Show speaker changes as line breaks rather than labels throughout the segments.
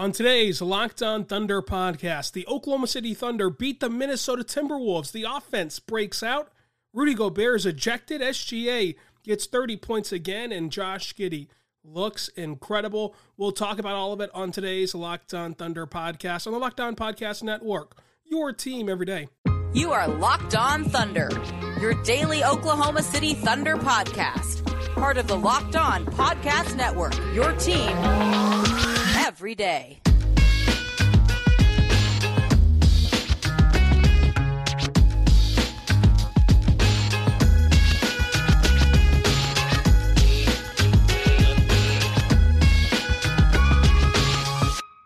On today's Locked On Thunder podcast, the Oklahoma City Thunder beat the Minnesota Timberwolves. The offense breaks out Rudy Gobert is ejected. SGA gets 30 points again, and Josh Giddey looks incredible. We'll talk about all of it on today's Locked On Thunder podcast on the Locked On Podcast Network. Your team every day.
You are Locked On Thunder, your daily Oklahoma City Thunder podcast. Part of the Locked On Podcast Network. Your team every day.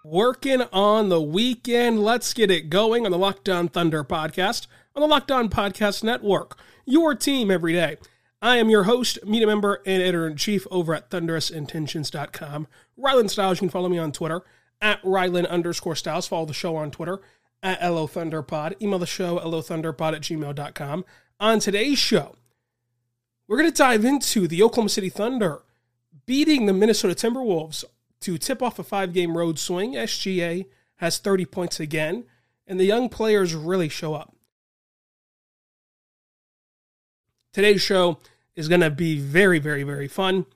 working on the weekend. Let's get it going on the Locked On Thunder podcast on the Locked On Podcast Network. Your team every day. I am your host, media member, and editor in chief over at thunderousintentions.com. Rylan Stiles, you can follow me on Twitter at Rylan underscore Stiles. Follow the show on Twitter at LO Thunderpod. Email the show, LOThunderpod at gmail.com. On today's show, we're going to dive into the Oklahoma City Thunder beating the Minnesota Timberwolves to tip off a five game road swing. SGA has 30 points again, and the young players really show up. Today's show is going to be very, very, very fun.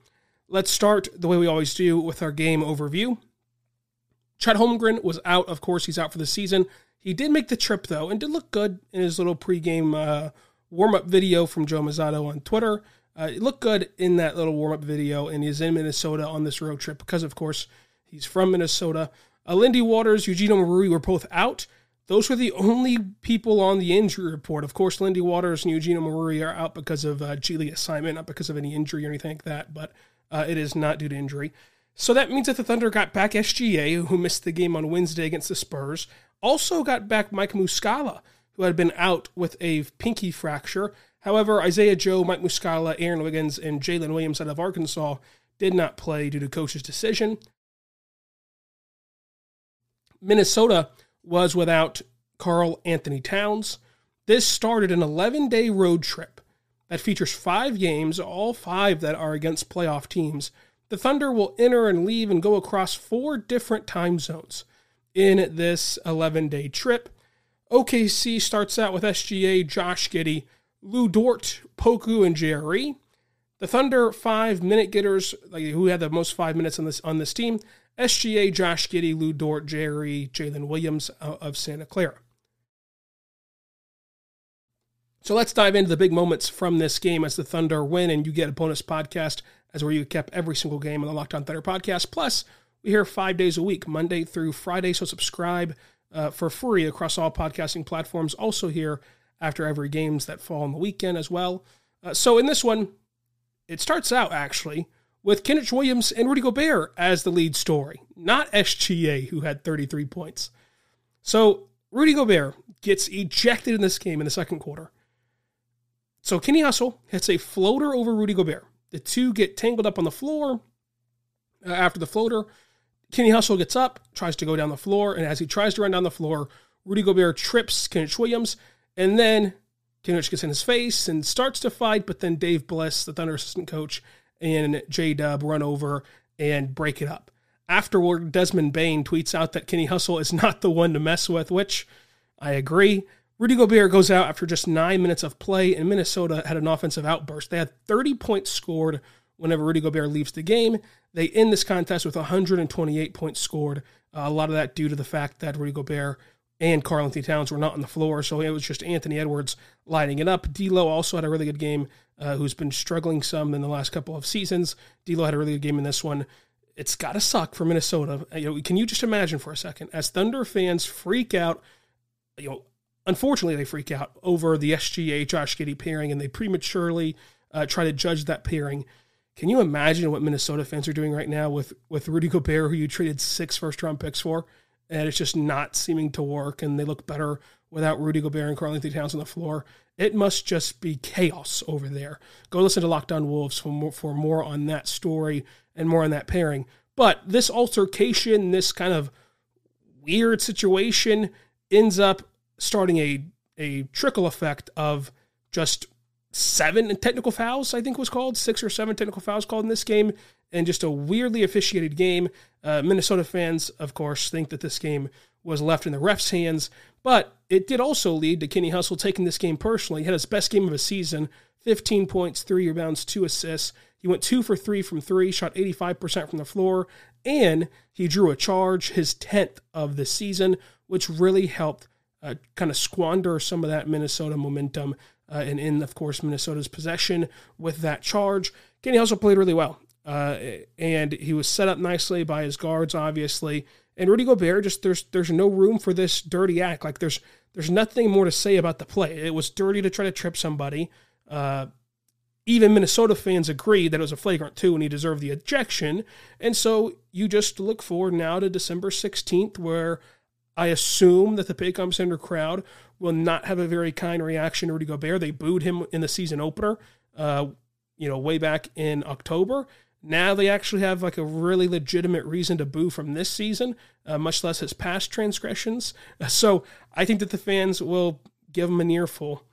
Let's start the way we always do with our game overview. Chet Holmgren was out, of course, he's out for the season. He did make the trip, though, and did look good in his little pregame uh, warm up video from Joe Mussatto on Twitter. Uh, it looked good in that little warm up video, and he's in Minnesota on this road trip because, of course, he's from Minnesota. Uh, Lindy Waters, Eugene Omoruyi were both out. Those were the only people on the injury report. Of course, Lindy Waters and Eugene Omoruyi are out because of uh, G League assignment, not because of any injury or anything like that, but uh, it is not due to injury. So that means that the Thunder got back SGA, who missed the game on Wednesday against the Spurs. Also got back Mike Muscala, who had been out with a pinky fracture. However, Isaiah Joe, Mike Muscala, Aaron Wiggins, and Jaylin Williams out of Arkansas did not play due to coach's decision. Minnesota was without Karl-Anthony Towns. This started an 11 day road trip that features five games, all five that are against playoff teams. The Thunder will enter and leave and go across four different time zones in this 11 day trip. OKC starts out with SGA, Josh Giddey, Lu Dort, Poku, and JRE. The Thunder five minute getters, like who had the most five minutes on this on this team: SGA, Josh Giddey, Lu Dort, Jerry, Jalen Williams uh, of Santa Clara. So let's dive into the big moments from this game as the Thunder win, and you get a bonus podcast as where you kept every single game on the Locked Thunder podcast. Plus, we hear five days a week, Monday through Friday. So subscribe uh, for free across all podcasting platforms. Also here after every games that fall on the weekend as well. Uh, so in this one, it starts out actually with Kenrich Williams and Rudy Gobert as the lead story, not SGA, who had 33 points. So Rudy Gobert gets ejected in this game in the second quarter. So Kenny Hustle hits a floater over Rudy Gobert. The two get tangled up on the floor. Uh, after the floater, Kenny Hustle gets up, tries to go down the floor, and as he tries to run down the floor, Rudy Gobert trips Kenrich Williams and then Kenrich gets in his face and starts to fight, but then Dave Bliss, the Thunder assistant coach, and J Dub run over and break it up. Afterward, Desmond Bane tweets out that Kenny Hustle is not the one to mess with, which I agree. Rudy Gobert goes out after just nine minutes of play, and Minnesota had an offensive outburst. They had 30 points scored whenever Rudy Gobert leaves the game. They end this contest with 128 points scored. Uh, a lot of that due to the fact that Rudy Gobert and Karl-Anthony Towns were not on the floor, so it was just Anthony Edwards lighting it up. D'Lo also had a really good game, uh, who's been struggling some in the last couple of seasons. D'Lo had a really good game in this one. It's got to suck for Minnesota. You know, can you just imagine for a second as Thunder fans freak out? You know, unfortunately, they freak out over the SGA Josh Giddey pairing, and they prematurely uh, try to judge that pairing. Can you imagine what Minnesota fans are doing right now with with Rudy Gobert, who you traded six first round picks for? And it's just not seeming to work, and they look better without Rudy Gobert and Karl-Anthony Towns on the floor. It must just be chaos over there. Go listen to Locked On Wolves for more, for more on that story and more on that pairing. But this altercation, this kind of weird situation, ends up starting a a trickle effect of just seven technical fouls, I think it was called, six or seven technical fouls called in this game, and just a weirdly officiated game. Uh, Minnesota fans, of course, think that this game was left in the refs' hands, but it did also lead to Kenny Hustle taking this game personally. He had his best game of his season 15 points, three rebounds, two assists. He went two for three from three, shot 85% from the floor, and he drew a charge, his 10th of the season, which really helped uh, kind of squander some of that Minnesota momentum uh, and in, of course, Minnesota's possession with that charge. Kenny also played really well, uh, and he was set up nicely by his guards, obviously. And Rudy Gobert, just there's there's no room for this dirty act. Like there's there's nothing more to say about the play. It was dirty to try to trip somebody. Uh, even Minnesota fans agreed that it was a flagrant two and he deserved the ejection. And so you just look forward now to December 16th, where I assume that the Paycom Center crowd will not have a very kind reaction to Rudy Gobert. They booed him in the season opener, uh, you know, way back in October. Now they actually have like a really legitimate reason to boo from this season, uh, much less his past transgressions. So I think that the fans will give him an earful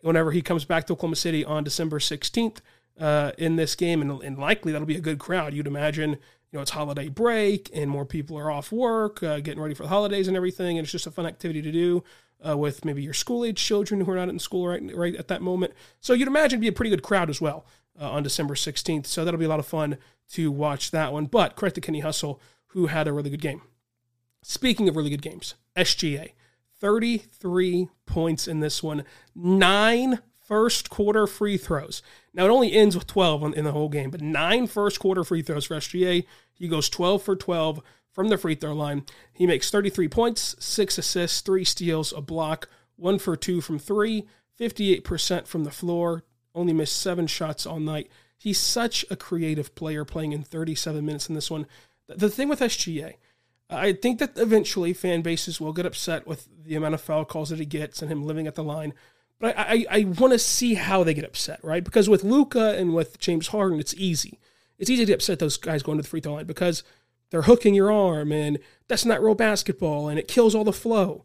whenever he comes back to Oklahoma City on December 16th uh, in this game, and, and likely that'll be a good crowd. You'd imagine you know, it's holiday break and more people are off work, uh, getting ready for the holidays and everything. And it's just a fun activity to do uh, with maybe your school age children who are not in school right, right at that moment. So you'd imagine be a pretty good crowd as well uh, on December 16th. So that'll be a lot of fun to watch that one. But credit to Kenny Hustle, who had a really good game. Speaking of really good games, SGA, 33 points in this one, nine first quarter free throws. Now it only ends with 12 in the whole game, but nine first quarter free throws for SGA. He goes 12 for 12 from the free throw line. He makes 33 points, six assists, three steals, a block, one for two from three, 58% from the floor, only missed seven shots all night. He's such a creative player playing in 37 minutes in this one. The thing with SGA, I think that eventually fan bases will get upset with the amount of foul calls that he gets and him living at the line. But I, I, I want to see how they get upset, right? Because with Luka and with James Harden, it's easy. It's easy to upset those guys going to the free throw line because they're hooking your arm and that's not real basketball and it kills all the flow.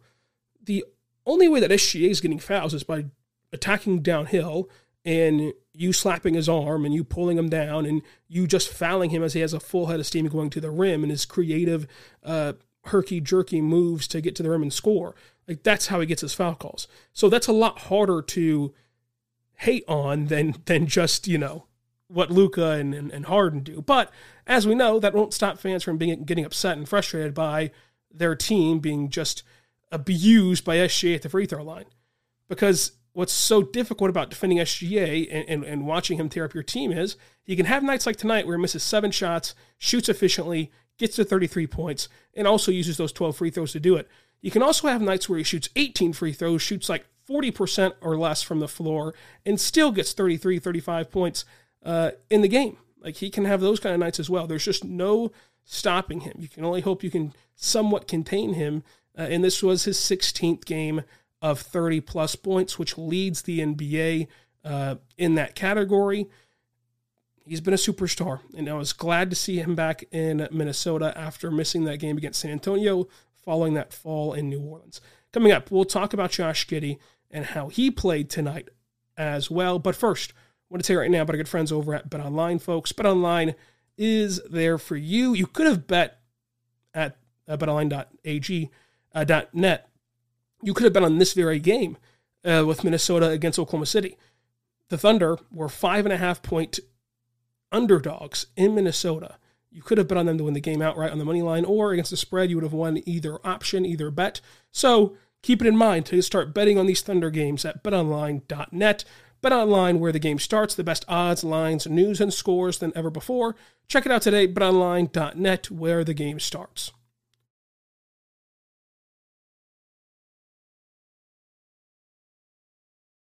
The only way that SGA is getting fouls is by attacking downhill and you slapping his arm and you pulling him down and you just fouling him as he has a full head of steam going to the rim and his creative, uh, herky jerky moves to get to the rim and score. Like that's how he gets his foul calls. So that's a lot harder to hate on than than just you know what Luka and, and, and Harden do. But as we know, that won't stop fans from being getting upset and frustrated by their team being just abused by SGA at the free throw line. Because what's so difficult about defending SGA and, and, and watching him tear up your team is you can have nights like tonight where he misses seven shots, shoots efficiently, gets to 33 points, and also uses those 12 free throws to do it. You can also have nights where he shoots 18 free throws, shoots like 40% or less from the floor, and still gets 33, 35 points uh, in the game. Like he can have those kind of nights as well. There's just no stopping him. You can only hope you can somewhat contain him. Uh, and this was his 16th game of 30 plus points, which leads the NBA uh, in that category. He's been a superstar, and I was glad to see him back in Minnesota after missing that game against San Antonio following that fall in New Orleans. Coming up, we'll talk about Josh Giddey and how he played tonight as well. But first, I want to tell you right now about our good friends over at BetOnline, folks. BetOnline is there for you. You could have bet at uh, uh. You could have been on this very game uh, with Minnesota against Oklahoma City. The Thunder were five and a half point underdogs in Minnesota you could have bet on them to win the game outright on the money line, or against the spread, you would have won either option, either bet. So keep it in mind to start betting on these Thunder games at betonline.net. BetOnline, where the game starts, the best odds, lines, news, and scores than ever before. Check it out today, betonline.net, where the game starts.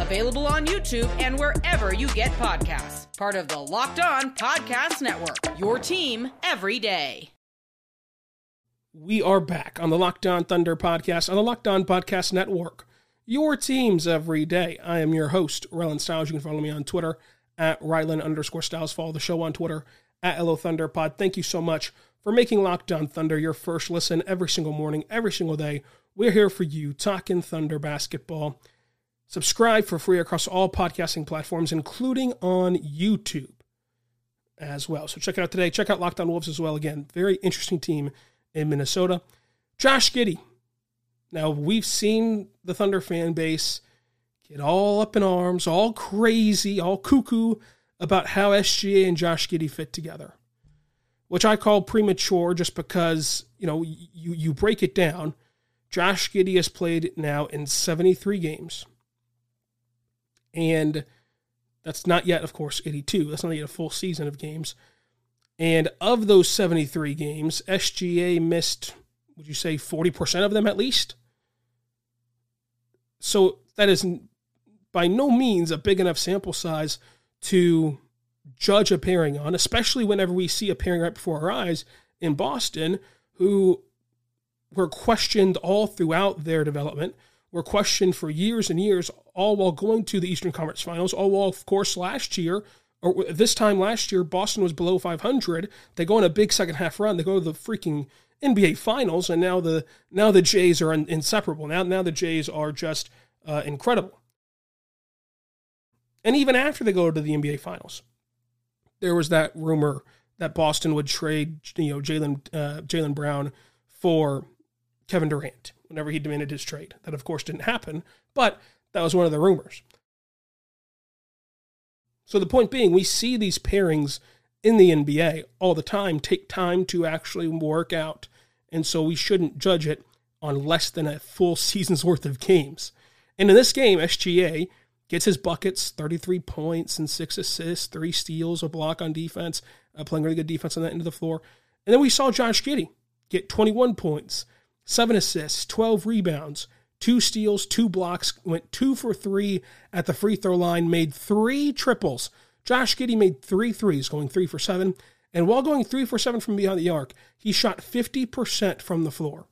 available on YouTube and wherever you get podcasts. Part of the Locked On Podcast Network, your team every day.
We are back on the Locked On Thunder podcast on the Locked On Podcast Network. Your teams every day. I am your host, Rylan Stiles. You can follow me on Twitter at Rylan underscore Stiles. Follow the show on Twitter at LO Thunder Pod. Thank you so much for making Locked On Thunder your first listen every single morning, every single day. We're here for you, talking Thunder basketball. Subscribe for free across all podcasting platforms, including on YouTube as well. So check it out today. Check out Locked On Wolves as well. Again, very interesting team in Minnesota. Josh Giddey. Now, we've seen the Thunder fan base get all up in arms, all crazy, all cuckoo about how SGA and Josh Giddey fit together, which I call premature just because, you know, you, you break it down. Josh Giddey has played now in 73 games. And that's not yet, of course, 82. That's not yet a full season of games. And of those 73 games, SGA missed, would you say, 40% of them at least? So that is by no means a big enough sample size to judge a pairing on, especially whenever we see a pairing right before our eyes in Boston who were questioned all throughout their development, were questioned for years and years, all while going to the Eastern Conference Finals, all while, of course, last year or this time last year, Boston was below 500. They go on a big second half run. They go to the freaking NBA Finals, and now the now the Jays are inseparable. Now now the Jays are just uh, incredible. And even after they go to the NBA Finals, there was that rumor that Boston would trade you know Jalen uh, Jaylen Brown for Kevin Durant whenever he demanded his trade. That of course didn't happen, but that was one of the rumors. So the point being, we see these pairings in the NBA all the time take time to actually work out. And so we shouldn't judge it on less than a full season's worth of games. And in this game, SGA gets his buckets 33 points and six assists, three steals, a block on defense, uh, playing really good defense on that end of the floor. And then we saw Josh Giddey get 21 points, seven assists, 12 rebounds, two steals, two blocks, went two for three at the free throw line, made three triples. Josh Giddey made three threes, going three for seven. And while going three for seven from beyond the arc, he shot 50% from the floor.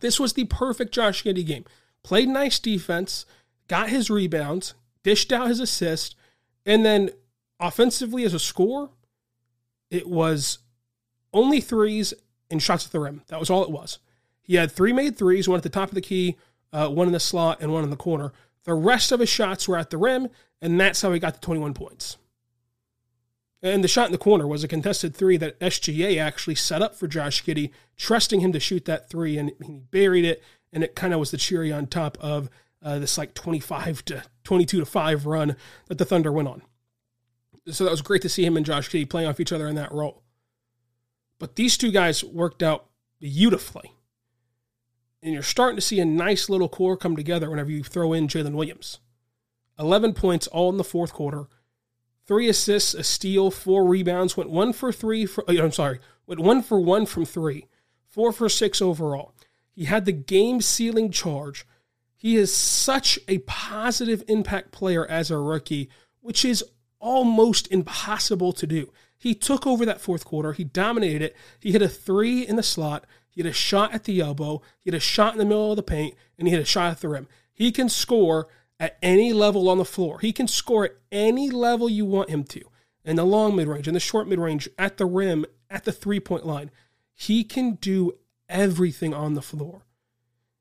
This was the perfect Josh Giddey game. Played nice defense, got his rebounds, dished out his assist, and then offensively as a score, it was only threes and shots at the rim. That was all it was. He had three made threes, one at the top of the key, uh, one in the slot, and one in the corner. The rest of his shots were at the rim, and that's how he got the 21 points. And the shot in the corner was a contested three that SGA actually set up for Josh Giddey, trusting him to shoot that three, and he buried it, and it kind of was the cherry on top of uh, this like 25 to 22 to 5 run that the Thunder went on. So that was great to see him and Josh Giddey playing off each other in that role. But these two guys worked out beautifully and you're starting to see a nice little core come together whenever you throw in Jalen Williams. 11 points all in the fourth quarter, three assists, a steal, four rebounds, went one for three. For, oh, uh, I'm sorry, went one for one from three, four for six overall. He had the game sealing charge. He is such a positive impact player as a rookie, which is almost impossible to do. He took over that fourth quarter. He dominated it. He hit a three in the slot. He had a shot at the elbow, he had a shot in the middle of the paint, and he had a shot at the rim. He can score at any level on the floor. He can score at any level you want him to. In the long mid range, in the short mid range, at the rim, at the three point line. He can do everything on the floor.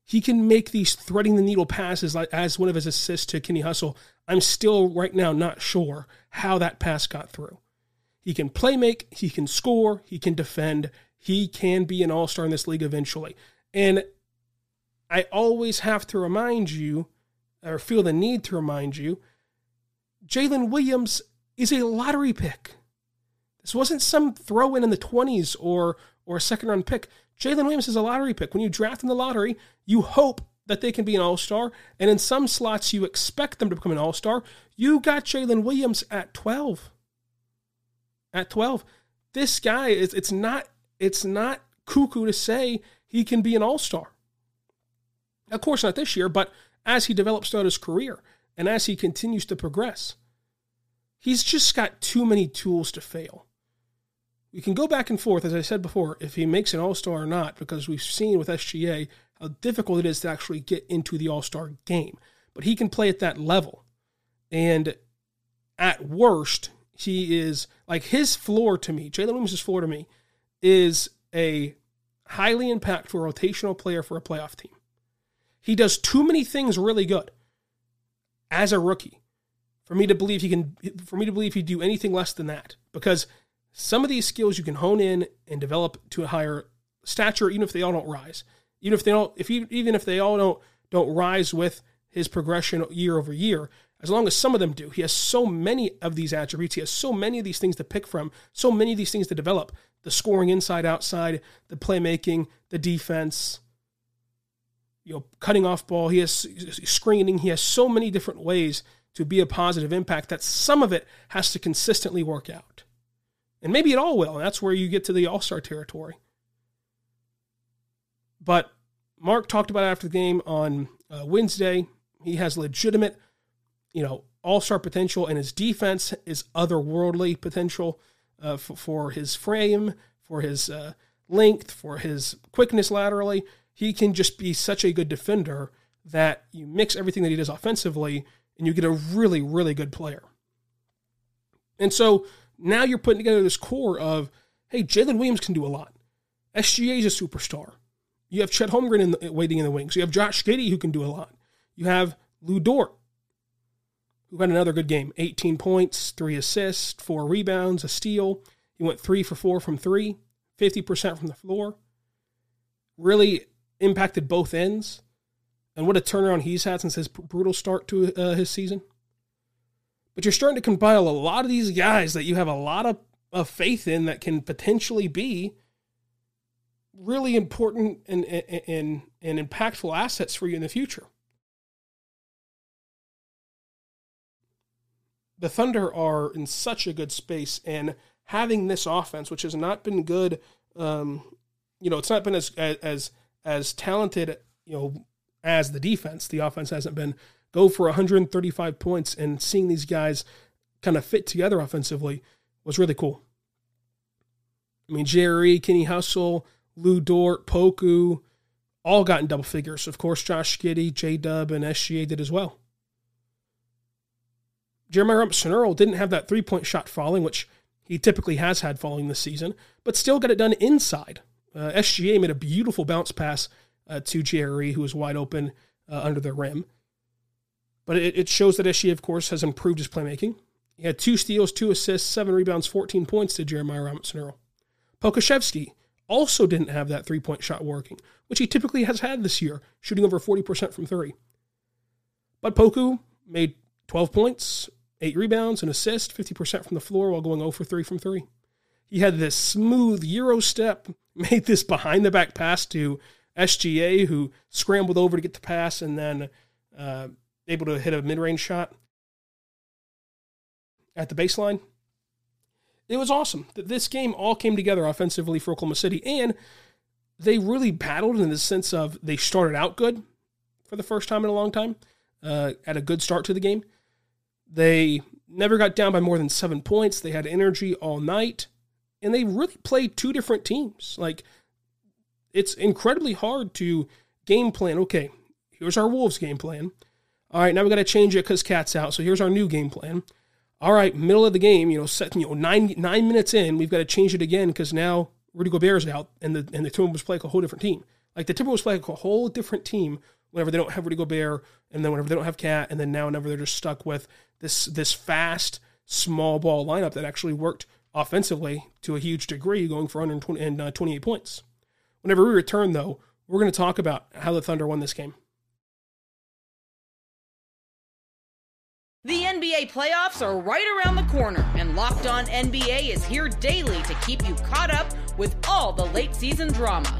He can make these threading the needle passes like as one of his assists to Kenny Hustle. I'm still right now not sure how that pass got through. He can play make, he can score, he can defend, he can be an all star in this league eventually. And I always have to remind you, or feel the need to remind you, Jalen Williams is a lottery pick. This wasn't some throw in in the 20s or, or a second round pick. Jalen Williams is a lottery pick. When you draft in the lottery, you hope that they can be an all star, and in some slots you expect them to become an all star. You got Jalen Williams at 12. At 12. This guy is it's not it's not cuckoo to say he can be an all star. Of course, not this year, but as he develops throughout his career and as he continues to progress, he's just got too many tools to fail. We can go back and forth, as I said before, if he makes an all star or not, because we've seen with SGA how difficult it is to actually get into the all star game. But he can play at that level. And at worst, he is like his floor to me, Jalen Williams' floor to me, is a highly impactful rotational player for a playoff team. He does too many things really good as a rookie for me to believe he can for me to believe he'd do anything less than that because some of these skills you can hone in and develop to a higher stature even if they all don't rise even if they don't if even if they all don't don't rise with his progression year over year as long as some of them do he has so many of these attributes he has so many of these things to pick from so many of these things to develop the scoring inside outside the playmaking the defense you know, cutting off ball. He has screening. He has so many different ways to be a positive impact that some of it has to consistently work out. And maybe it all will. And that's where you get to the all star territory. But Mark talked about it after the game on uh, Wednesday. He has legitimate, you know, all star potential, and his defense is otherworldly potential uh, for, for, his frame, for his uh, length, for his quickness laterally he can just be such a good defender that you mix everything that he does offensively and you get a really, really good player. And so now you're putting together this core of, hey, Jalen Williams can do a lot. SGA is a superstar. You have Chet Holmgren in the, waiting in the wings. You have Josh Giddey who can do a lot. You have Lu Dort, who had another good game 18 points, three assists, four rebounds, a steal. He went three for four from three, 50% from the floor. Really impacted both ends. And what a turnaround he's had since his brutal start to uh, his season. But you're starting to compile a lot of these guys that you have a lot of, of faith in that can potentially be really important and, and, and impactful assets for you in the future. The Thunder are in such a good space, and having this offense, which has not been good, um, you know, it's not been as as as talented, you know, as the defense. The offense hasn't been go for 135 points and seeing these guys kind of fit together offensively was really cool. I mean, Jerry, Kenny Hustle, Lu Dort, Poku, all got in double figures. Of course, Josh Giddey, J Dub, and SGA did as well. Jeremiah Robinson Earl didn't have that three point shot falling, which he typically has had falling this season, but still got it done inside. Uh, SGA made a beautiful bounce pass uh, to Jerry, who was wide open uh, under the rim. But it, it, shows that SGA, of course, has improved his playmaking. He had two steals, two assists, seven rebounds, 14 points to Jeremiah Robinson Earl. Pokusevski also didn't have that three point shot working, which he typically has had this year, shooting over 40% from three. But Poku made 12 points, eight rebounds, an assist, 50% from the floor while going 0 for 3 from three. He had this smooth Euro step, made this behind the back pass to SGA, who scrambled over to get the pass and then uh, able to hit a mid range shot at the baseline. It was awesome. That this game all came together offensively for Oklahoma City, and they really battled in the sense of they started out good for the first time in a long time, uh, at a good start to the game. They never got down by more than seven points. They had energy all night and they really played two different teams. Like it's incredibly hard to game plan. Okay, here's our Wolves game plan. All right, now we got to change it because KAT's out. So here's our new game plan. All right, middle of the game, you know, set, you know, nine nine minutes in, we've got to change it again because now Rudy Gobert's out, and the and the Timberwolves play like a whole different team. Like the Timberwolves play like a whole different team whenever they don't have Rudy Gobert, and then whenever they don't have KAT, and then now whenever they're just stuck with this this fast small ball lineup that actually worked offensively to a huge degree, going for 128 uh, points. Whenever we return, though, we're going to talk about how the Thunder won this game.
The NBA playoffs are right around the corner, and Locked On NBA is here daily to keep you caught up with all the late season drama.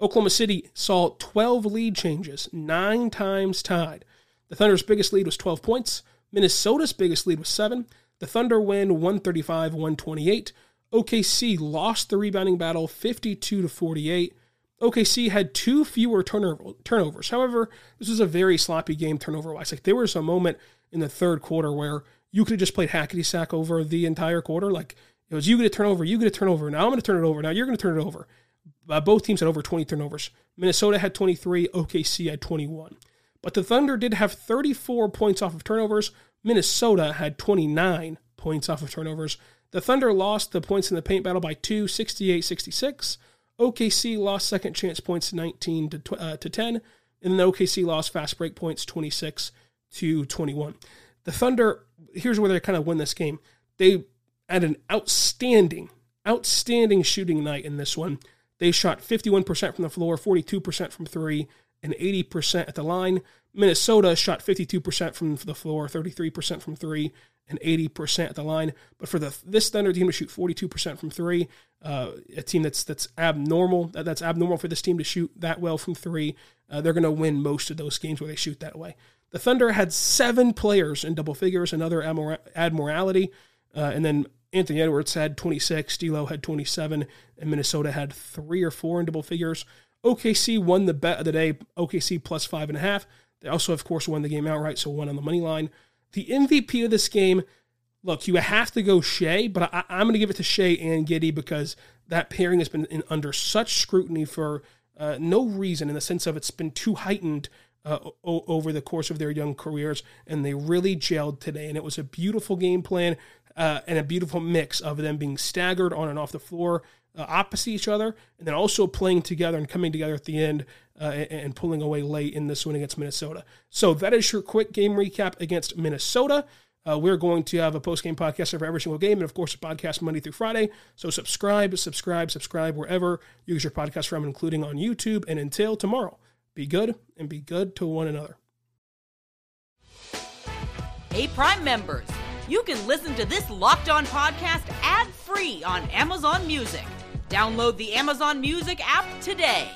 Oklahoma City saw 12 lead changes, nine times tied. The Thunder's biggest lead was 12 points. Minnesota's biggest lead was seven. The Thunder win 135 128. OKC lost the rebounding battle 52 to 48. OKC had two fewer turnover, turnovers. However, this was a very sloppy game turnover wise. Like there was a moment in the third quarter where you could have just played hackety sack over the entire quarter. Like it was you get a turnover, you get a turnover. Now I'm going to turn it over. Now you're going to turn it over. Uh, both teams had over 20 turnovers. Minnesota had 23, OKC had 21. But the Thunder did have 34 points off of turnovers. Minnesota had 29 points off of turnovers. The Thunder lost the points in the paint battle by two, 68 66. OKC lost second chance points 19 to, uh, to 10. And then OKC lost fast break points 26 to 21. The Thunder, here's where they kind of win this game. They had an outstanding, outstanding shooting night in this one. They shot 51% from the floor, 42% from three, and 80% at the line. Minnesota shot 52% from the floor, 33% from three, and 80% at the line. But for the this Thunder team to shoot 42% from three, uh, a team that's that's abnormal, that, that's abnormal for this team to shoot that well from three, uh, they're going to win most of those games where they shoot that way. The Thunder had seven players in double figures, another admiralty, uh, and then Anthony Edwards had 26, D'Lo had 27, and Minnesota had three or four in double figures. OKC won the bet of the day, OKC plus five and a half. They also, of course, won the game outright, so one on the money line. The MVP of this game, look, you have to go Shai, but I, am going to give it to Shai and Giddey because that pairing has been in, under such scrutiny for uh, no reason in the sense of it's been too heightened uh, o- over the course of their young careers, and they really gelled today. And it was a beautiful game plan uh, and a beautiful mix of them being staggered on and off the floor uh, opposite each other, and then also playing together and coming together at the end uh, and, and, pulling away late in this win against Minnesota. So that is your quick game recap against Minnesota. Uh, we're going to have a post game podcast for every single game, and of course, a podcast Monday through Friday. So subscribe, subscribe, subscribe wherever you use your podcast from, including on YouTube. And until tomorrow, be good and be good to one another.
Hey, Prime members, you can listen to this locked on podcast ad free on Amazon Music. Download the Amazon Music app today.